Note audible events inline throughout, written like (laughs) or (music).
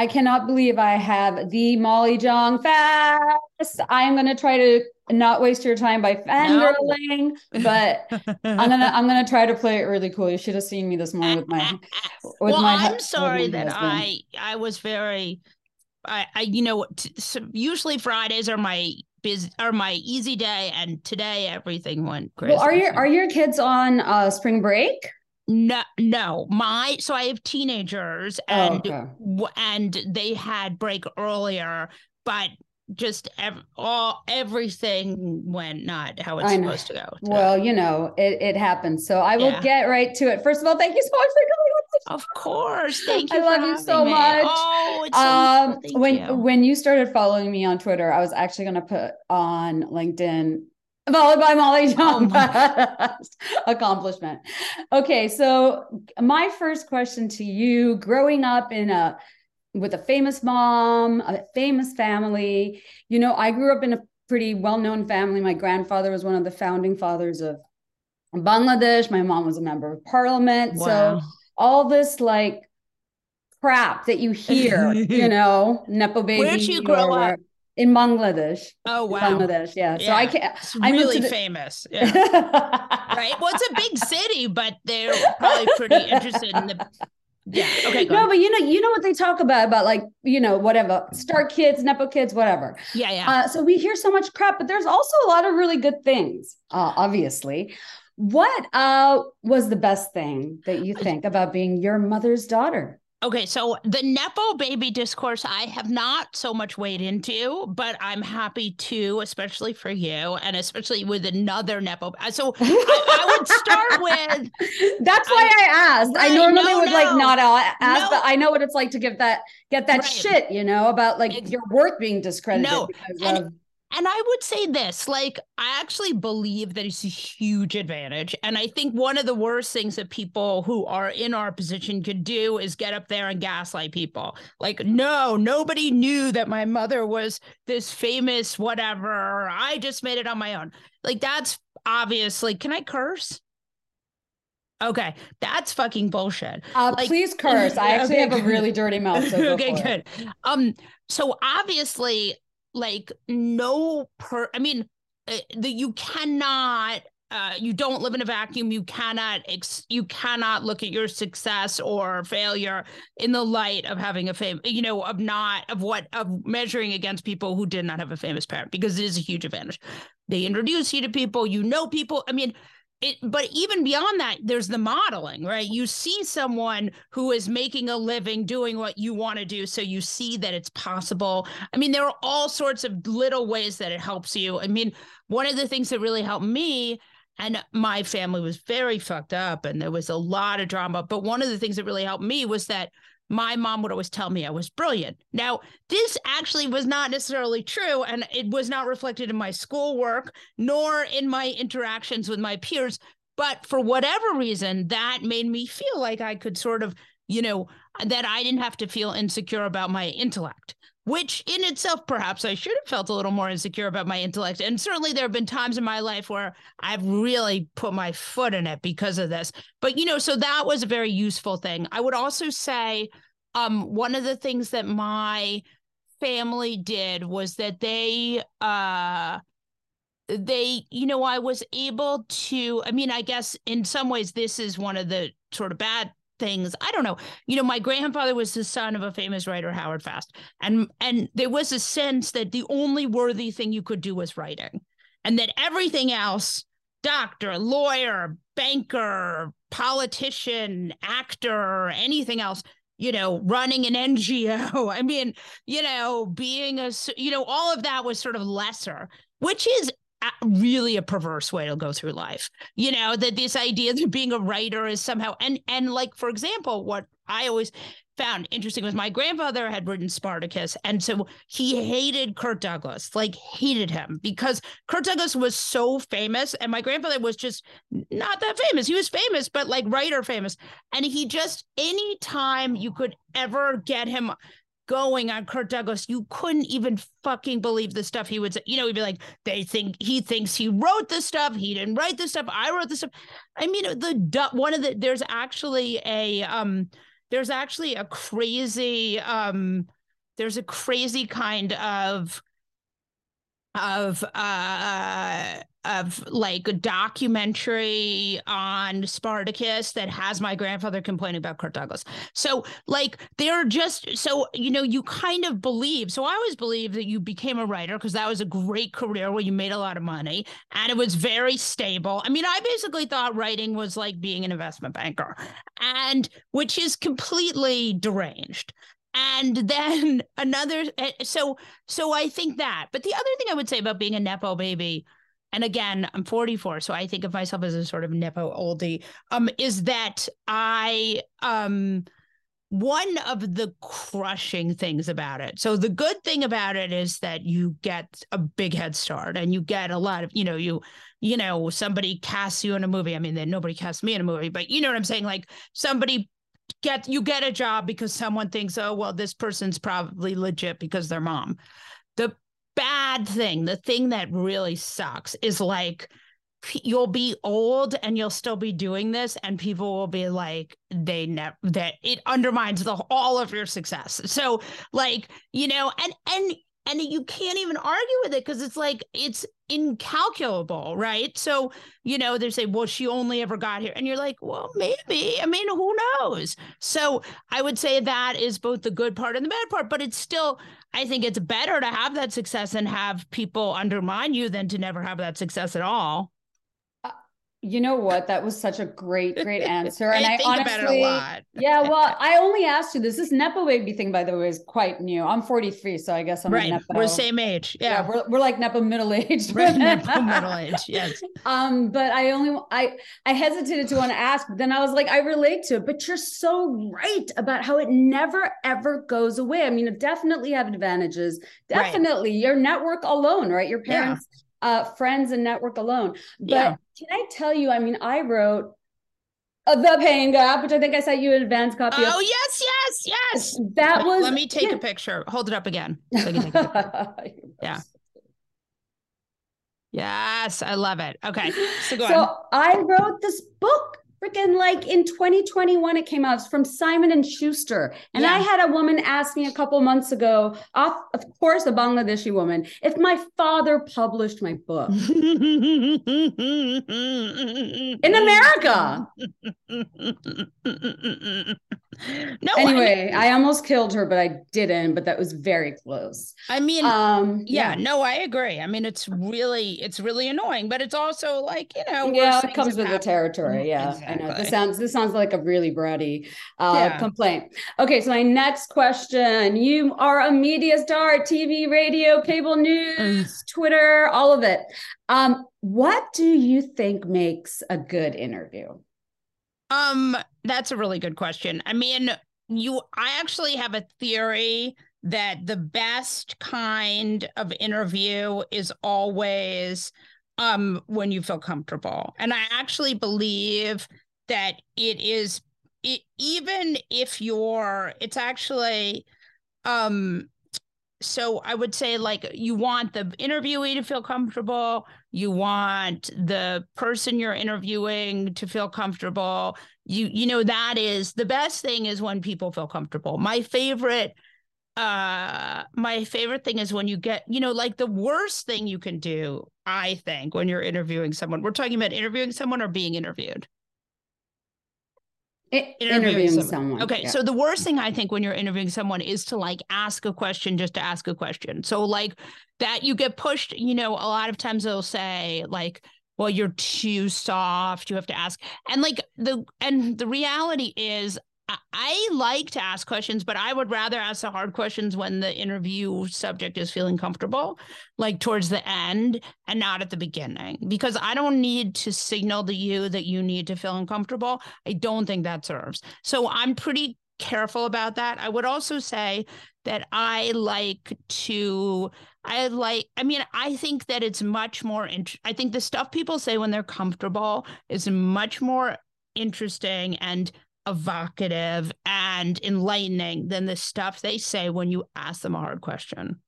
I cannot believe I have the Molly Jong-Fast. I'm gonna try to not waste your time by fangirling, no. but (laughs) I'm gonna I'm gonna try to play it really cool. You should have seen me this morning with my (laughs) with well, my I'm (laughs) sorry that husband. I I was very I, I you know t- so usually Fridays are my busy are my easy day and today everything went crazy. Well, are your are your kids on uh spring break? No, no. My so I have teenagers oh, and oh, okay. and they had break earlier, but just ev- all everything went not how it's supposed to go. Well, you know, it, it happens. So I will yeah. get right to it. First of all, thank you so much for coming of course. (laughs) Thank you. I love you so me. much. Oh, it's so um, cool. when you. when you started following me on Twitter, I was actually going to put on LinkedIn followed by Molly (laughs) um, Jong. Oh accomplishment. Okay, so my first question to you: Growing up in a with a famous mom, a famous family, you know, I grew up in a pretty well-known family. My grandfather was one of the founding fathers of Bangladesh. My mom was a member of parliament. Wow. So all this like crap that you hear, (laughs) you know, nepo baby. Where'd you grow up? In Bangladesh. Oh wow, Bangladesh. Yeah. yeah. So I can't. It's really the- famous. (laughs) Yeah. right. Well, it's a big city, but they're probably pretty interested in the yeah. Okay. no, but you know, you know what they talk about about like you know whatever star kids, nepo kids, whatever. Yeah, yeah. Uh, so we hear so much crap, but there's also a lot of really good things. Uh, obviously, what uh, was the best thing that you think about being your mother's daughter? Okay, so the Nepo baby discourse, I have not so much weighed into, but I'm happy to, especially for you, and especially with another Nepo. So (laughs) I, I would start with. (laughs) That's why I, I asked. Right, I normally no, would no, like not ask, no. but I know what it's like to give that get that right. shit, you know, about like your work being discredited. No, and, of- and I would say this like, I actually believe that it's a huge advantage. And I think one of the worst things that people who are in our position could do is get up there and gaslight people. Like, no, nobody knew that my mother was this famous whatever. I just made it on my own. Like, that's obviously, can I curse? Okay, that's fucking bullshit. Uh, like, please (laughs) curse. I actually okay, have a really dirty mouth. So (laughs) okay, good. Um, so obviously, like no per i mean uh, that you cannot uh, you don't live in a vacuum. You cannot ex- you cannot look at your success or failure in the light of having a fame, you know, of not of what of measuring against people who did not have a famous parent because it is a huge advantage. They introduce you to people, you know people. I mean, it, but even beyond that, there's the modeling, right? You see someone who is making a living doing what you want to do. So you see that it's possible. I mean, there are all sorts of little ways that it helps you. I mean, one of the things that really helped me, and my family was very fucked up and there was a lot of drama, but one of the things that really helped me was that my mom would always tell me I was brilliant. Now, this actually was not necessarily true, and it was not reflected in my schoolwork nor in my interactions with my peers. But for whatever reason, that made me feel like I could sort of, you know, that I didn't have to feel insecure about my intellect, which in itself, perhaps I should have felt a little more insecure about my intellect. And certainly there have been times in my life where I've really put my foot in it because of this. But, you know, so that was a very useful thing. I would also say, um, one of the things that my family did was that they uh they you know i was able to i mean i guess in some ways this is one of the sort of bad things i don't know you know my grandfather was the son of a famous writer howard fast and and there was a sense that the only worthy thing you could do was writing and that everything else doctor lawyer banker politician actor anything else you know, running an NGO. (laughs) I mean, you know, being a, you know, all of that was sort of lesser, which is really a perverse way to go through life. You know, that this idea that (laughs) being a writer is somehow, and, and like, for example, what I always found interesting was my grandfather had written Spartacus. And so he hated Kirk Douglas, like hated him because Kirk Douglas was so famous. And my grandfather was just not that famous. He was famous, but like writer famous. And he just, anytime you could ever get him going on Kirk Douglas, you couldn't even fucking believe the stuff he would say. You know, he'd be like, they think he thinks he wrote this stuff. He didn't write this stuff. I wrote this stuff. I mean, the one of the there's actually a um there's actually a crazy um there's a crazy kind of of uh of like a documentary on Spartacus that has my grandfather complaining about Kirk Douglas. So like they're just so you know you kind of believe. So I always believe that you became a writer because that was a great career where you made a lot of money and it was very stable. I mean, I basically thought writing was like being an investment banker and which is completely deranged and then (laughs) another eh, so so i think that. But the other thing i would say about being a nepo baby and again i'm 44 so i think of myself as a sort of nepo oldie um is that i um one of the crushing things about it. So the good thing about it is that you get a big head start and you get a lot of you know you you know somebody casts you in a movie. I mean then nobody casts me in a movie but you know what i'm saying? Like somebody get you get a job because someone thinks, oh, well, this person's probably legit because their mom. The bad thing, the thing that really sucks is like you'll be old and you'll still be doing this and people will be like they never that it undermines the all of your success so like you know and and and you can't even argue with it because it's like it's incalculable, right? So, you know, they say, well, she only ever got here. And you're like, well, maybe. I mean, who knows? So I would say that is both the good part and the bad part, but it's still, I think it's better to have that success and have people undermine you than to never have that success at all. You know what? That was such a great, (laughs) great answer. And I, I honestly, about it a lot. yeah, well, I only asked you this. This Nepo baby thing, by the way, is quite new. I'm 43, so I guess I'm right. Nepo. We're same age. Yeah. yeah we're, we're like Nepo middle age. We're (laughs) Nepo middle age, yes. Um, but I only I I hesitated to want to ask, but then I was like, I relate to it. But you're so right about how it never ever goes away. I mean, it definitely have advantages. Definitely right. your network alone, right? Your parents. Yeah uh, friends and network alone. But yeah. Can I tell you? I mean, I wrote uh, the pain gap, which I think I sent you an advance copy. Oh of. yes, yes, yes. That was. Let me take yeah. a picture. Hold it up again. (laughs) So yeah. Yes, I love it. Okay, so go So on. I wrote this book freaking like in 2021 it came out. It's from simon and schuster. And yeah. i had a woman ask me a couple months ago of course a bangladeshi woman if my father published my book. (laughs) In america. No anyway I, I, almost killed her but i didn't but that was very close. I mean um yeah, yeah, no i agree. I mean it's really it's really annoying but it's also like you know yeah it comes with the territory yeah. Exactly. I know this sounds this sounds like a really bratty uh, yeah. complaint. Okay, so my next question: You are a media star, TV, radio, cable news, Twitter, all of it. Um, what do you think makes a good interview? Um, that's a really good question. I mean, you, I actually have a theory that the best kind of interview is always um when you feel comfortable and i actually believe that it is it, even if you're it's actually um so i would say like you want the interviewee to feel comfortable you want the person you're interviewing to feel comfortable you you know that is the best thing is when people feel comfortable. My favorite uh my favorite thing is when you get you know like the worst thing you can do i think when you're interviewing someone we're talking about interviewing someone or being interviewed interviewing, interviewing someone. someone. Okay, yeah. so the worst thing I think when you're interviewing someone is to like ask a question just to ask a question. So like that you get pushed, you know, a lot of times they'll say like well you're too soft you have to ask and like the and the reality is I like to ask questions, but I would rather ask the hard questions when the interview subject is feeling comfortable, like towards the end and not at the beginning, because I don't need to signal to you that you need to feel uncomfortable. I don't think that serves. So I'm pretty careful about that. I would also say that I like to, I like, I mean, I think that it's much more, int- I think the stuff people say when they're comfortable is much more interesting and evocative and enlightening than the stuff they say when you ask them a hard question.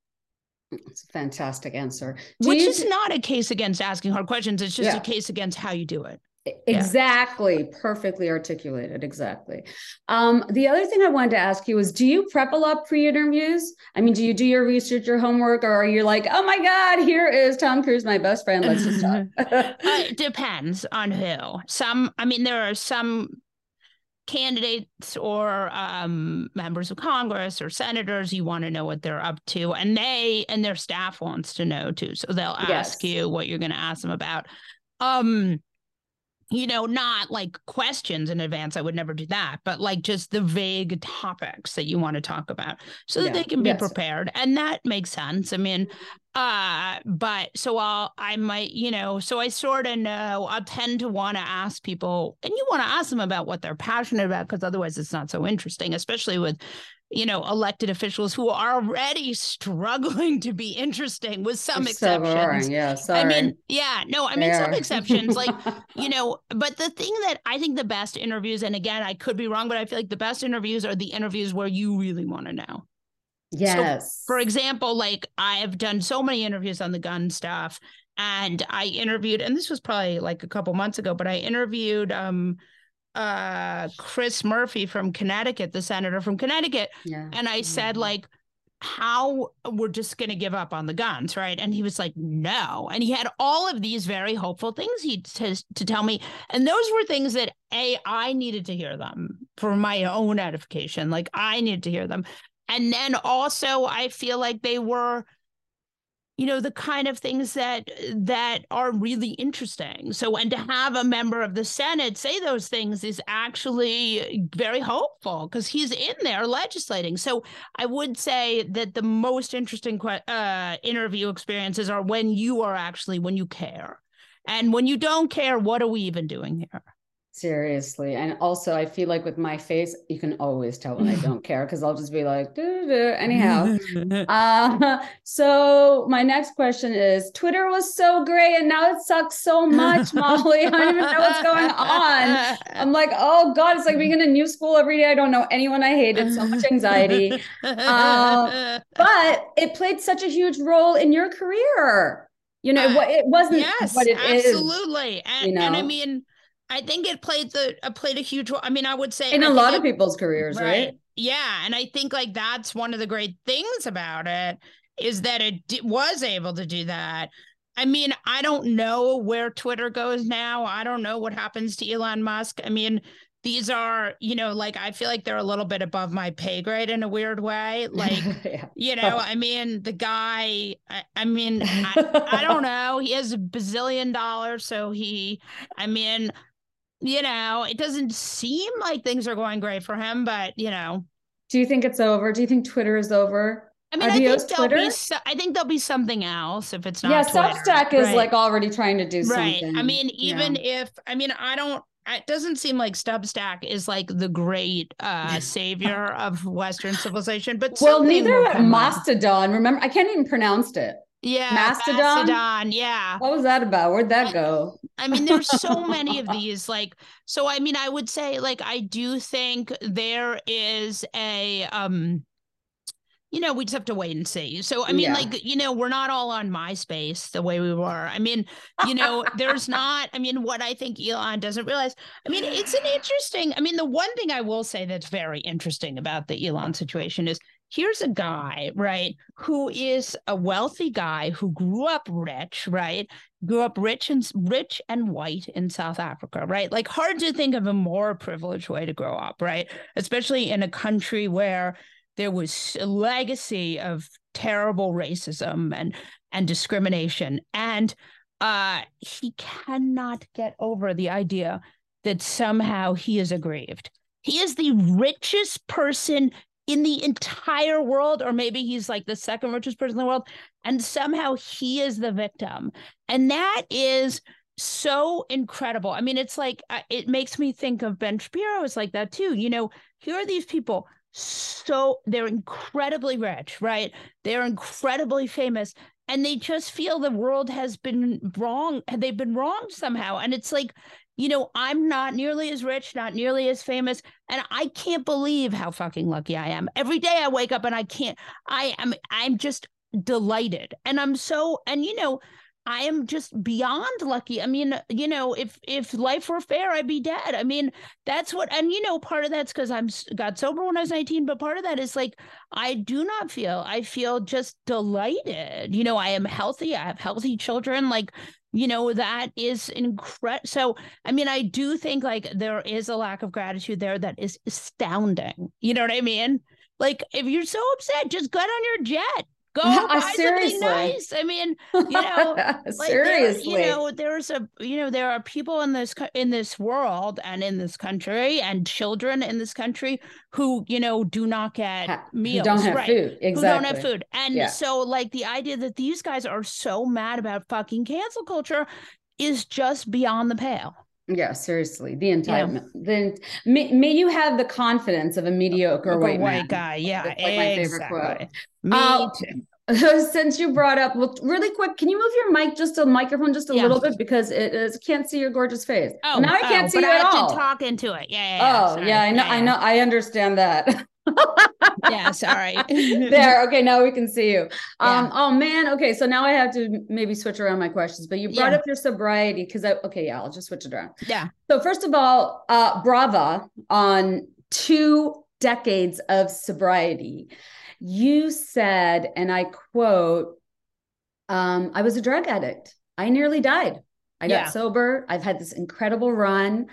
It's a fantastic answer. Do Which is not a case against asking hard questions. It's just yeah. a case against how you do it. Exactly. Yeah. Perfectly articulated. Exactly. Um, the other thing I wanted to ask you is do you prep a lot pre interviews? I mean, do you do your research, your homework, or are you like, oh my God, here is Tom Cruise, my best friend? Let's just talk. (laughs) uh, it (laughs) depends on who. Some, I mean, there are some candidates or um, members of Congress or senators, you want to know what they're up to, and they and their staff wants to know too. So they'll ask yes. you what you're going to ask them about. Um, you know, not like questions in advance. I would never do that, but like just the vague topics that you want to talk about so that yeah. they can be yes. prepared. And that makes sense. I mean, uh, but so I'll, I might, you know, so I sort of know I'll tend to want to ask people, and you want to ask them about what they're passionate about because otherwise it's not so interesting, especially with you know, elected officials who are already struggling to be interesting with some it's exceptions. So yeah, sorry. I mean, yeah, no, I mean some exceptions, like, (laughs) you know, but the thing that I think the best interviews, and again, I could be wrong, but I feel like the best interviews are the interviews where you really want to know. Yes. So, for example, like I've done so many interviews on the gun stuff, and I interviewed, and this was probably like a couple months ago, but I interviewed um uh Chris Murphy from Connecticut, the senator from Connecticut. Yeah. And I said, like, how we're just going to give up on the guns, right? And he was like, no. And he had all of these very hopeful things he to, to tell me. And those were things that A, I needed to hear them for my own edification. Like I needed to hear them. And then also I feel like they were you know the kind of things that that are really interesting. So and to have a member of the senate say those things is actually very hopeful because he's in there legislating. So i would say that the most interesting uh, interview experiences are when you are actually when you care. And when you don't care what are we even doing here Seriously. And also, I feel like with my face, you can always tell when I (laughs) don't care because I'll just be like, anyhow. (laughs) uh, so, my next question is Twitter was so great and now it sucks so much, Molly. I don't even know what's going on. I'm like, oh God, it's like being in a new school every day. I don't know anyone I hate. It's so much anxiety. Uh, but it played such a huge role in your career. You know, uh, what it wasn't yes, what it absolutely. Is, and, you know? and I mean, I think it played the uh, played a huge role. I mean, I would say in a lot it, of people's careers, right? right? Yeah, and I think like that's one of the great things about it is that it d- was able to do that. I mean, I don't know where Twitter goes now. I don't know what happens to Elon Musk. I mean, these are, you know, like I feel like they're a little bit above my pay grade in a weird way. (laughs) Like, yeah. you know, I mean, the guy, I, I mean, I, I (laughs) don't know. He has a bazillion dollars. So he, I mean, you know, it doesn't seem like things are going great for him, but you know. Do you think it's over? Do you think Twitter is over? I mean, Adios, I think Twitter? Be, I think there'll be something else if it's not. Yeah, Twitter. Substack is right. like already trying to do something. right. something. I mean, even yeah. if I mean, I don't. It doesn't seem like Substack is like the great uh (laughs) savior of Western civilization, but well, neither Mastodon. Remember, I can't even pronounce it. Yeah, Mastodon. Mastodon. Yeah. What was that about? Where'd that go? I mean, there's so (laughs) many of these. Like, so I mean, I would say, like, I do think there is a um you know, we just have to wait and see. So, I mean, yeah. like, you know, we're not all on MySpace the way we were. I mean, you know, there's (laughs) not, I mean, what I think Elon doesn't realize, I mean, it's an interesting, I mean, the one thing I will say that's very interesting about the Elon situation is here's a guy, right, who is a wealthy guy who grew up rich, right? Grew up rich and rich and white in South Africa, right? Like hard to think of a more privileged way to grow up, right? Especially in a country where there was a legacy of terrible racism and and discrimination and uh he cannot get over the idea that somehow he is aggrieved he is the richest person in the entire world, or maybe he's like the second richest person in the world, and somehow he is the victim. And that is so incredible. I mean, it's like uh, it makes me think of Ben Shapiro is like that too. You know, here are these people so they're incredibly rich, right? They're incredibly famous and they just feel the world has been wrong they've been wrong somehow and it's like you know, I'm not nearly as rich, not nearly as famous, and I can't believe how fucking lucky I am. Every day I wake up and I can't, I am, I'm just delighted. And I'm so, and you know, I am just beyond lucky. I mean, you know, if if life were fair, I'd be dead. I mean, that's what, and you know, part of that's because I'm got sober when I was 19, but part of that is like I do not feel. I feel just delighted. You know, I am healthy. I have healthy children. Like, you know, that is incredible. So, I mean, I do think like there is a lack of gratitude there that is astounding. You know what I mean? Like, if you're so upset, just get on your jet Go buy seriously. something nice. I mean, you know, (laughs) like seriously, there, you know, there's a, you know, there are people in this in this world and in this country and children in this country who, you know, do not get ha- meals, don't have right? food, exactly, who don't have food, and yeah. so like the idea that these guys are so mad about fucking cancel culture is just beyond the pale. Yeah, seriously, the entitlement. Yeah. Then may, may you have the confidence of a mediocre white, white guy. Yeah, like exactly. my favorite quote. Me uh, too. (laughs) Since you brought up, well, really quick, can you move your mic just a microphone just a yeah. little bit because it is can't see your gorgeous face. Oh, now I can't oh, see you I at all. talk into it. Yeah, yeah. yeah. Oh, yeah. I know. I know. I understand that. (laughs) yeah, sorry. (laughs) there. Okay, now we can see you. Um, yeah. oh man, okay. So now I have to maybe switch around my questions, but you brought yeah. up your sobriety because I okay, yeah, I'll just switch it around. Yeah. So first of all, uh brava on two decades of sobriety. You said, and I quote, um, I was a drug addict. I nearly died. I got yeah. sober. I've had this incredible run.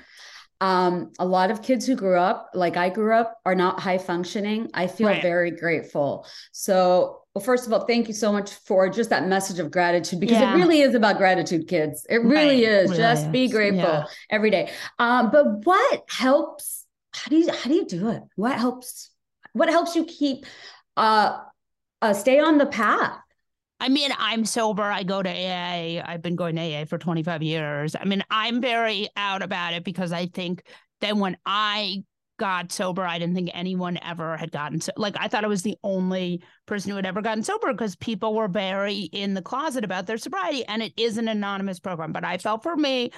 Um, a lot of kids who grew up like I grew up are not high functioning. I feel right. very grateful. So, well, first of all, thank you so much for just that message of gratitude because yeah. it really is about gratitude, kids. It really right. is. Really just is. be grateful yeah. every day. Um, but what helps? How do you how do you do it? What helps? What helps you keep uh, uh stay on the path? I mean, I'm sober. I go to AA. I've been going to AA for 25 years. I mean, I'm very out about it because I think that when I got sober, I didn't think anyone ever had gotten so like I thought I was the only person who had ever gotten sober because people were very in the closet about their sobriety and it is an anonymous program. But I felt for me,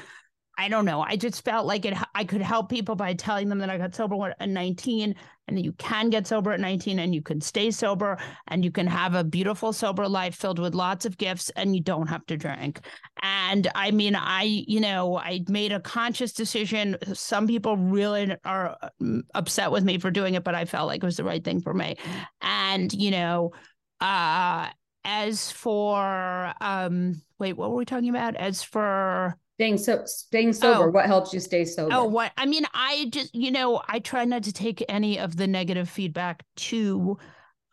I don't know. I just felt like it. I could help people by telling them that I got sober at 19, and that you can get sober at 19, and you can stay sober, and you can have a beautiful sober life filled with lots of gifts, and you don't have to drink. And I mean, I, you know, I made a conscious decision. Some people really are mm, upset with me for doing it, but I felt like it was the right thing for me. And you know, uh, as for um, wait, what were we talking about? As for Staying so staying sober. Oh. What helps you stay sober? Oh, what I mean, I just you know I try not to take any of the negative feedback too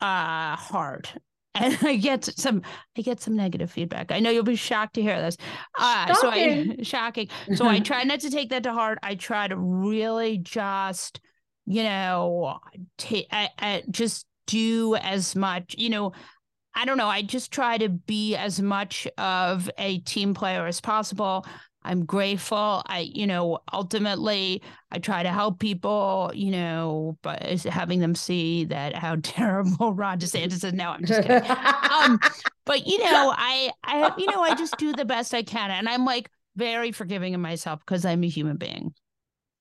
uh hard (laughs) and I get some I get some negative feedback. I know you'll be shocked to hear this. Uh so I shocking. (laughs) So I (laughs) try not to take that to heart. I try to really just, you know, take I, I just do as much, you know, I don't know. I just try to be as much of a team player as possible. I'm grateful. I, you know, ultimately I try to help people, you know, but having them see that how (laughs) terrible Ron DeSantis is. No, I'm just kidding. um, (laughs) but you know, I, I, you know, I just do the best I can, and I'm like very forgiving of myself because I'm a human being.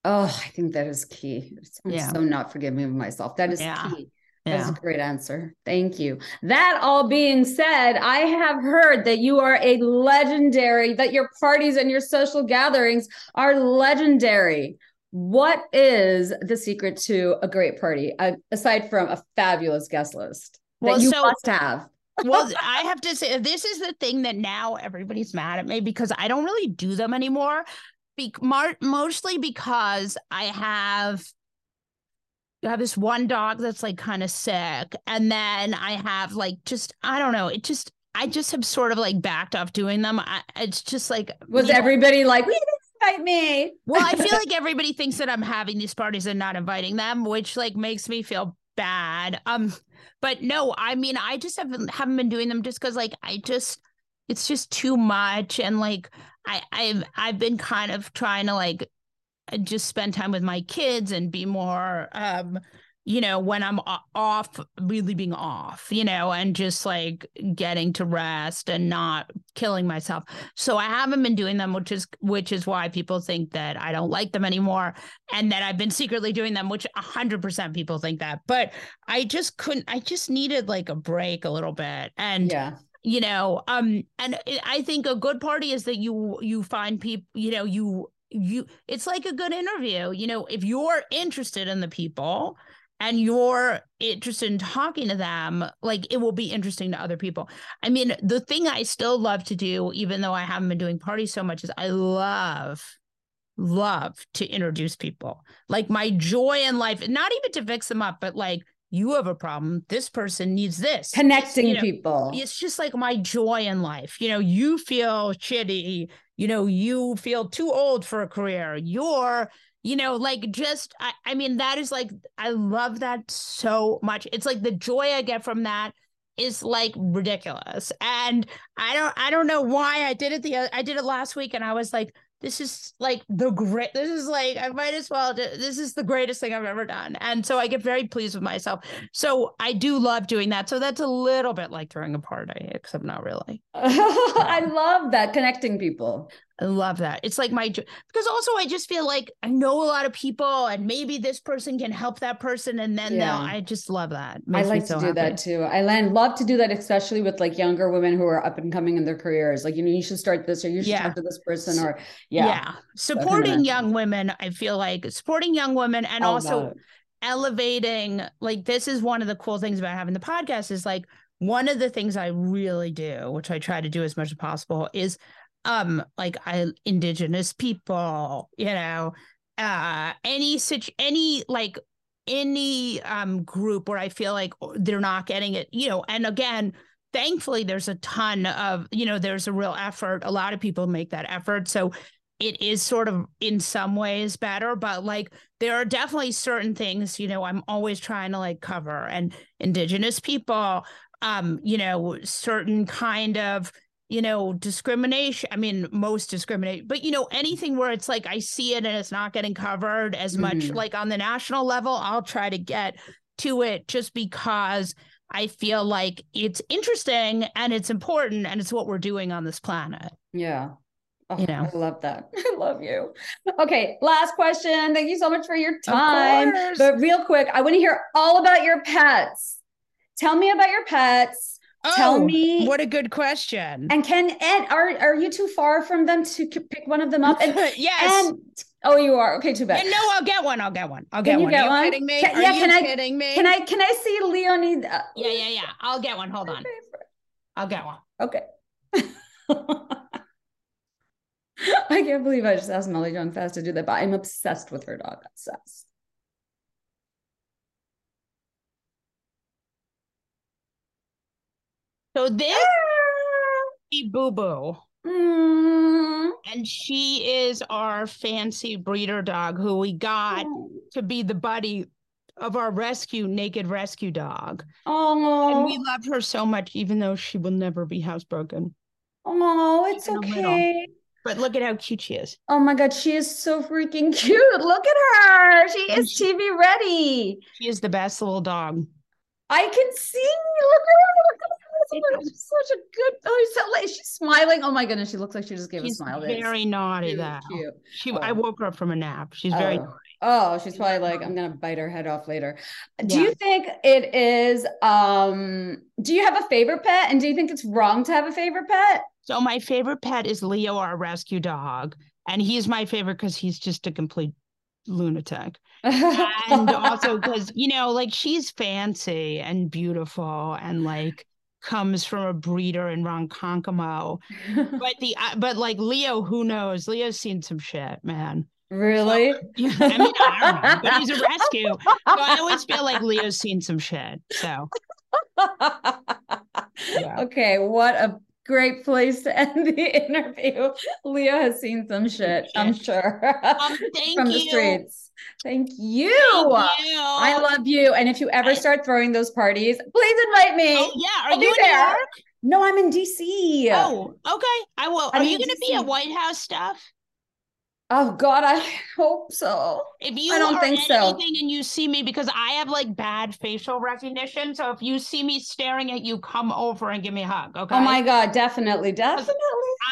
Oh, I think that is key. I'm yeah. so not forgiving of myself. That is yeah. key. Yeah. That's a great answer. Thank you. That all being said, I have heard that you are a legendary, that your parties and your social gatherings are legendary. What is the secret to a great party, uh, aside from a fabulous guest list well, that you so, must have? well, (laughs) I have to say, this is the thing that now everybody's mad at me because I don't really do them anymore. Be- mar- mostly because I have you have this one dog that's like kind of sick and then i have like just i don't know it just i just have sort of like backed off doing them. I, it's just like was everybody know, like we didn't invite me? Well i feel (laughs) like everybody thinks that i'm having these parties and not inviting them which like makes me feel bad. Um but no i mean i just haven't haven't been doing them just because like i just it's just too much and like i i've i've been kind of trying to like just spend time with my kids and be more um you know when i'm off really being off you know and just like getting to rest and not killing myself. So i haven't been doing them which is which is why people think that i don't like them anymore and that i've been secretly doing them which 100% people think that. But i just couldn't i just needed like a break a little bit. And yeah. you know um and i think a good party is that you you find people you know you you it's like a good interview you know if you're interested in the people and you're interested in talking to them like it will be interesting to other people. I mean the thing i still love to do even though i haven't been doing parties so much is i love love to introduce people. Like my joy in life not even to fix them up but like you have a problem. This person needs this. Connecting you know, people. It's just like my joy in life. You know, you feel shitty. You know, you feel too old for a career. You're, you know, like just, I, I mean, that is like, I love that so much. It's like the joy I get from that is like ridiculous. And I don't, I don't know why I did it the, I did it last week and I was like, this is like the great this is like i might as well do, this is the greatest thing i've ever done. And so i get very pleased with myself. So i do love doing that. So that's a little bit like throwing a party except not really. (laughs) I love that connecting people I love that. It's like my because also I just feel like I know a lot of people and maybe this person can help that person and then yeah. I just love that. I like so to do happy. that too. I love to do that especially with like younger women who are up and coming in their careers. Like you know you should start this or you should yeah. talk to this person or yeah. Yeah. Supporting young women, I feel like supporting young women and All also elevating like this is one of the cool things about having the podcast is like one of the things I really do, which I try to do as much as possible, is um like I, indigenous people you know uh any such any like any um group where i feel like they're not getting it you know and again thankfully there's a ton of you know there's a real effort. A lot of people make that effort. So it is sort of in some ways better but like there are definitely certain things you know i'm always trying to like cover. And indigenous people um you know certain kind of you know, discrimination. I mean, most discriminate, but you know, anything where it's like I see it and it's not getting covered as mm-hmm. much like on the national level, I'll try to get to it just because I feel like it's interesting and it's important and it's what we're doing on this planet. Yeah. Oh, you know, I love that. (laughs) I love you. Okay, last question. Thank you so much for your time. But real quick, I want to hear all about your pets. Tell me about your pets Oh, Tell me what a good question. And can and are are you too far from them to pick one of them up? And (laughs) yes. And, oh, you are okay. Too bad. no, I'll get one. I'll get one. I'll get can one. Get are you one? kidding me? Can, yeah, can I, kidding me? Can I can I see Leonie? Uh, yeah, yeah, yeah. I'll get one. Hold on. I'll get one. Okay. (laughs) I can't believe I just asked Molly Jong-Fast to do that, but I'm obsessed with her dog. Obsessed. So this ah. Boo Boo. Mm. And she is our fancy breeder dog who we got oh. to be the buddy of our rescue naked rescue dog. Oh, and we love her so much, even though she will never be housebroken. Oh, it's okay. But look at how cute she is. Oh my god, she is so freaking cute. Look at her. She and is she, TV ready. She is the best little dog. I can see. Look at her. Look she's such a good. Oh, so like she's smiling. Oh my goodness, she looks like she just gave she's a smile. Very naughty. That. She. Oh. I woke her up from a nap. She's oh. very. Oh, she's probably like, I'm gonna bite her head off later. Do you think it is? Um, do you have a favorite pet, and do you think it's wrong to have a favorite pet? So my favorite pet is Leo, our rescue dog, and he's my favorite because he's just a complete lunatic. and (laughs) also because you know, like she's fancy and beautiful and like comes from a breeder in Ronkonkoma. (laughs) but the uh, but like Leo, who knows? Leo's seen some shit, man. Really? So, yeah, I mean, I don't know, but he's a rescue. So I always feel like (laughs) Leo's seen some shit. So (laughs) yeah. okay, what a great place to end the (laughs) interview. Leo has seen some shit, I'm sure. Um, (laughs) from you. the streets. Thank you. Thank you. I love you. And if you ever start throwing those parties, please invite me. Oh, yeah. Are I'll you in there. New York? No, I'm in DC. Oh, okay. I will. Are you going to be at White House stuff? Oh God, I hope so. If you I don't think so. anything and you see me because I have like bad facial recognition, so if you see me staring at you, come over and give me a hug. Okay. Oh my God, definitely, definitely.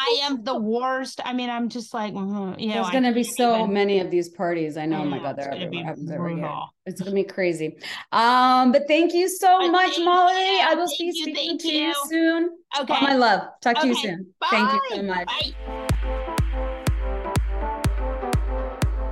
I am the worst. I mean, I'm just like, mhm, you know, There's gonna be so even- many of these parties. I know. I Oh my God, they're everywhere. happens every year. It's gonna be crazy. Um, but thank you so Uh, much, Molly. you, I will thank be you, speaking thank to you you. soon. Okay. All my love. Talk to you Okay, soon. Thank you so Bye. much. Bye.